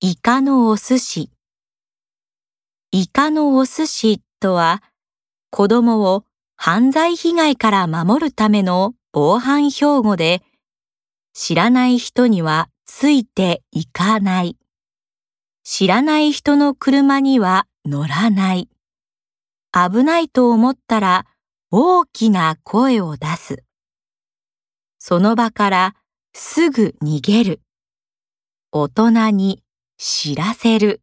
イカのお寿司。イカのお寿司とは、子供を犯罪被害から守るための防犯標語で、知らない人にはついていかない。知らない人の車には乗らない。危ないと思ったら大きな声を出す。その場からすぐ逃げる。大人に知らせる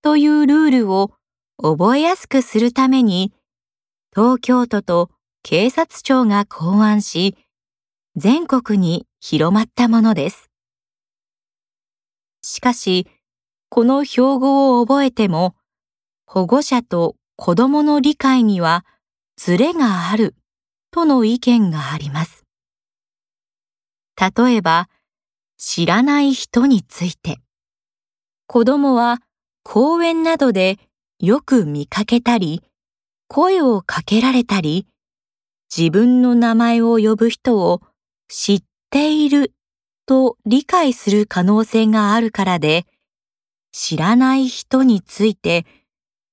というルールを覚えやすくするために、東京都と警察庁が考案し、全国に広まったものです。しかし、この標語を覚えても、保護者と子供の理解にはズレがあるとの意見があります。例えば、知らない人について。子供は公園などでよく見かけたり、声をかけられたり、自分の名前を呼ぶ人を知っていると理解する可能性があるからで、知らない人について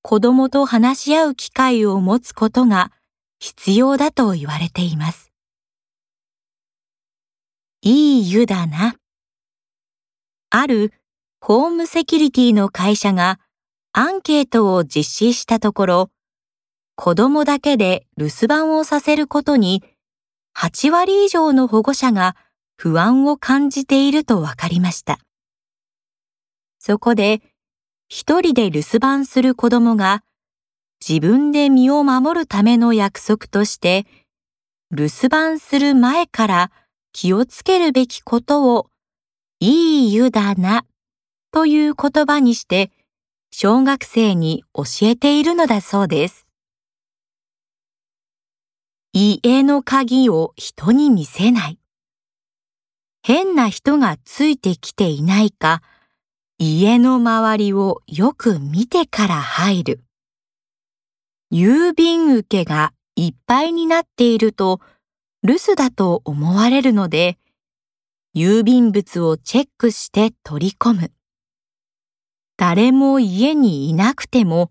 子供と話し合う機会を持つことが必要だと言われています。いい湯だな。あるホームセキュリティの会社がアンケートを実施したところ、子供だけで留守番をさせることに8割以上の保護者が不安を感じていると分かりました。そこで、一人で留守番する子供が自分で身を守るための約束として、留守番する前から気をつけるべきことを、いい湯だなという言葉にして小学生に教えているのだそうです。家の鍵を人に見せない。変な人がついてきていないか、家の周りをよく見てから入る。郵便受けがいっぱいになっていると留守だと思われるので、郵便物をチェックして取り込む。誰も家にいなくても、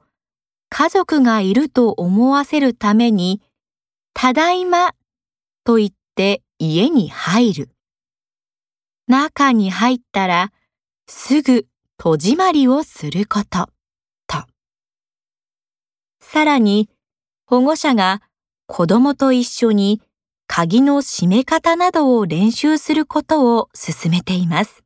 家族がいると思わせるために、ただいまと言って家に入る。中に入ったら、すぐ戸締まりをすること、と。さらに、保護者が子供と一緒に鍵の閉め方などを練習することを進めています。